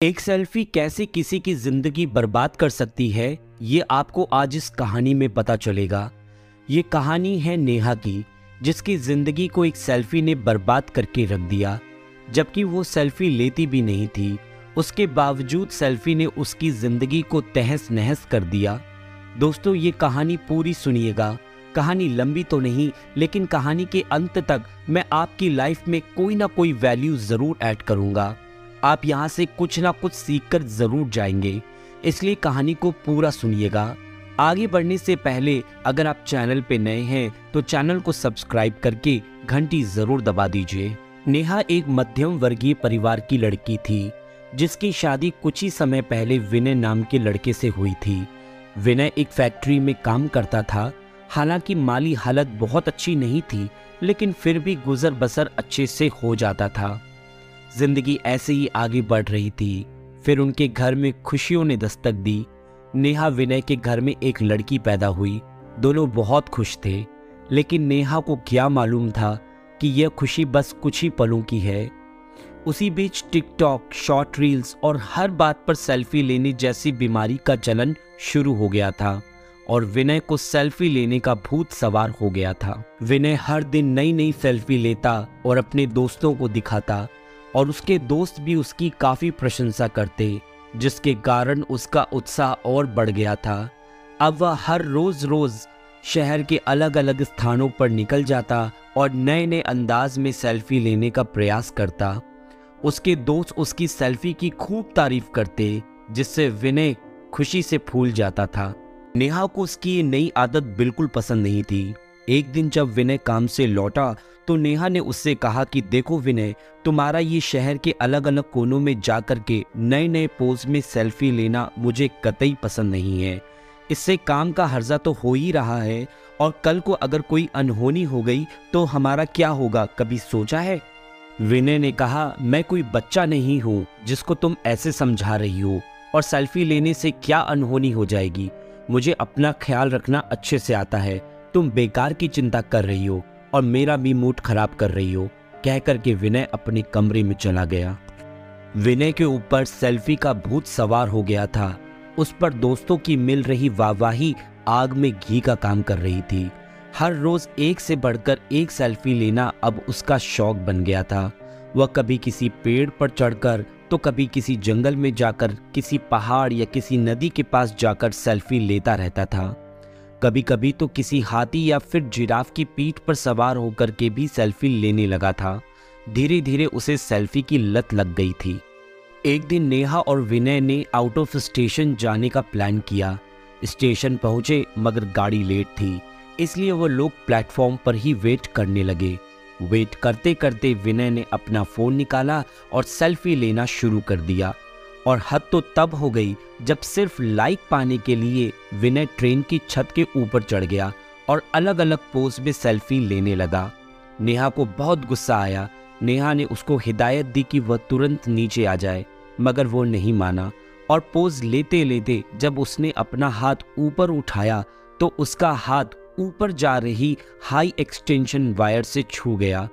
एक सेल्फी कैसे किसी की ज़िंदगी बर्बाद कर सकती है, ये आपको आज इस कहानी में पता चलेगा। ये कहानी है नेहा की, जिसकी ज़िंदगी को एक सेल्फी ने बर्बाद करके रख दिया। जबकि वो सेल्फी लेती भी नहीं थी, उसके बावजूद सेल्फी ने उसकी ज़िंदगी को तहस नहस कर दिया। दोस्तों, ये कहानी पूरी सुनिएगा। कहानी लंबी तो नहीं, लेकिन कहानी के अंत तक मैं आपकी लाइफ में कोई ना कोई वैल्यू ज़रूर ऐड करूँगा। आप यहाँ से कुछ ना कुछ सीखकर ज़रूर जाएँगे। इसलिए कहानी को पूरा सुनिएगा। आगे बढ़ने से पहले अगर आप चैनल पे नए हैं तो चैनल को सब्सक्राइब करके घंटी ज़रूर दबा दीजिए। नेहा एक मध्यम वर्गीय परिवार की लड़की थी, जिसकी शादी कुछ ही समय पहले विनय नाम के लड़के से हुई थी। विनय एक फैक्ट्री में काम करता था। हालाँकि माली हालत बहुत अच्छी नहीं थी, लेकिन फिर भी गुजर बसर अच्छे से हो जाता था। ज़िंदगी ऐसे ही आगे बढ़ रही थी। फिर उनके घर में खुशियों ने दस्तक दी। नेहा विनय के घर में एक लड़की पैदा हुई। दोनों बहुत खुश थे। लेकिन नेहा को क्या मालूम था कि यह खुशी बस कुछ ही पलों की है। उसी बीच टिकटॉक, शॉर्ट रील्स और हर बात पर सेल्फी लेने जैसी बीमारी का चलन शुरू हो गया था और विनय को सेल्फी लेने का भूत सवार हो गया था। विनय हर दिन नई नई सेल्फी लेता और अपने दोस्तों को दिखाता। और उसके दोस्त भी उसकी काफ़ी प्रशंसा करते, जिसके कारण उसका उत्साह और बढ़ गया था। अब वह हर रोज रोज शहर के अलग अलग स्थानों पर निकल जाता और नए नए अंदाज में सेल्फी लेने का प्रयास करता। उसके दोस्त उसकी सेल्फी की खूब तारीफ़ करते, जिससे विनय खुशी से फूल जाता था। नेहा को उसकी नई आदत बिल्कुल पसंद नहीं थी। एक दिन जब विनय काम से लौटा तो नेहा ने उससे कहा कि देखो विनय, तुम्हारा ये शहर के अलग अलग कोनों में जाकर के नए नए पोज में सेल्फी लेना मुझे कतई पसंद नहीं है। इससे काम का हर्जा तो हो ही रहा है, और कल को अगर कोई अनहोनी हो गई तो हमारा क्या होगा, कभी सोचा है? विनय ने कहा, मैं कोई बच्चा नहीं हूँ, जिसको तुम ऐसे समझा रही हो, और सेल्फी लेने से क्या अनहोनी हो जाएगी? मुझे अपना ख्याल रखना अच्छे से आता है तुम बेकार की चिंता कर रही हो और मेरा भी मूड खराब कर रही हो कह करके विनय अपने कमरे में चला गया। विनय के ऊपर सेल्फी का भूत सवार हो गया था। उस पर दोस्तों की मिल रही वाहवाही आग में घी का काम कर रही थी। हर रोज एक से बढ़कर एक सेल्फी लेना अब उसका शौक बन गया था। वह कभी किसी पेड़ पर चढ़कर तो कभी किसी जंगल में जाकर, किसी पहाड़ या किसी नदी के पास जाकर सेल्फी लेता रहता था। कभी कभी तो किसी हाथी या फिर जिराफ की पीठ पर सवार होकर के भी सेल्फी लेने लगा था। धीरे धीरे उसे सेल्फी की लत लग गई थी। एक दिन नेहा और विनय ने आउट ऑफ़ स्टेशन जाने का प्लान किया। स्टेशन पहुँचे, मगर गाड़ी लेट थी। इसलिए वो लोग प्लेटफॉर्म पर ही वेट करने लगे। वेट करते करते विनय ने अपना फ़ोन निकाला और सेल्फी लेना शुरू कर दिया। और हद तो तब हो गई जब सिर्फ़ लाइक पाने के लिए विनय ट्रेन की छत के ऊपर चढ़ गया और अलग अलग पोज में सेल्फी लेने लगा। नेहा को बहुत गुस्सा आया। नेहा ने उसको हिदायत दी कि वह तुरंत नीचे आ जाए, मगर वो नहीं माना और पोज लेते लेते जब उसने अपना हाथ ऊपर उठाया तो उसका हाथ ऊपर जा रही हाई एक्सटेंशन वायर से छू गया।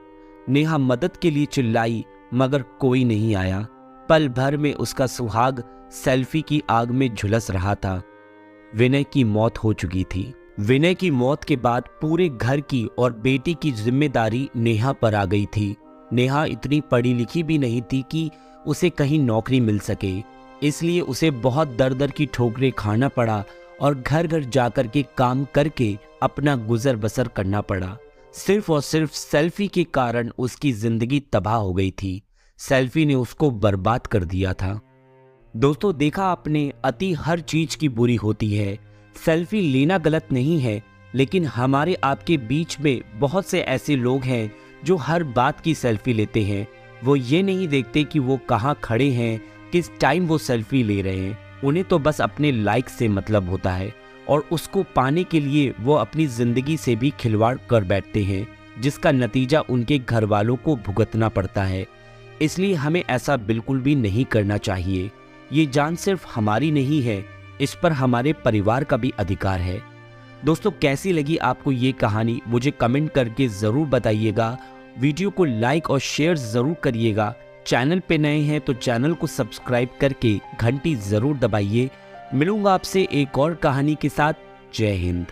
नेहा मदद के लिए चिल्लाई, मगर कोई नहीं आया। पल भर में उसका सुहाग सेल्फी की आग में झुलस रहा था। विनय की मौत हो चुकी थी। विनय की मौत के बाद पूरे घर की और बेटी की ज़िम्मेदारी नेहा पर आ गई थी। नेहा इतनी पढ़ी लिखी भी नहीं थी कि उसे कहीं नौकरी मिल सके। इसलिए उसे बहुत दर दर की ठोकरें खाना पड़ा और घर घर जाकर के काम करके अपना गुजर बसर करना पड़ा। सिर्फ़ और सिर्फ़ सेल्फी के कारण उसकी ज़िंदगी तबाह हो गई थी। सेल्फी ने उसको बर्बाद कर दिया था। दोस्तों, देखा आपने, अति हर चीज़ की बुरी होती है। सेल्फी लेना गलत नहीं है, लेकिन हमारे आपके बीच में बहुत से ऐसे लोग हैं जो हर बात की सेल्फी लेते हैं। वो ये नहीं देखते कि वो कहाँ खड़े हैं, किस टाइम वो सेल्फी ले रहे हैं। उन्हें तो बस अपने लाइक से मतलब होता है और उसको पाने के लिए वो अपनी ज़िंदगी से भी खिलवाड़ कर बैठते हैं, जिसका नतीजा उनके घर वालों को भुगतना पड़ता है। इसलिए हमें ऐसा बिल्कुल भी नहीं करना चाहिए। ये जान सिर्फ़ हमारी नहीं है, इस पर हमारे परिवार का भी अधिकार है। दोस्तों, कैसी लगी आपको ये कहानी? मुझे कमेंट करके ज़रूर बताइएगा। वीडियो को लाइक और शेयर ज़रूर करिएगा। चैनल पे नए हैं तो चैनल को सब्सक्राइब करके घंटी ज़रूर दबाइए। मिलूँगा आपसे एक और कहानी के साथ। जय हिंद।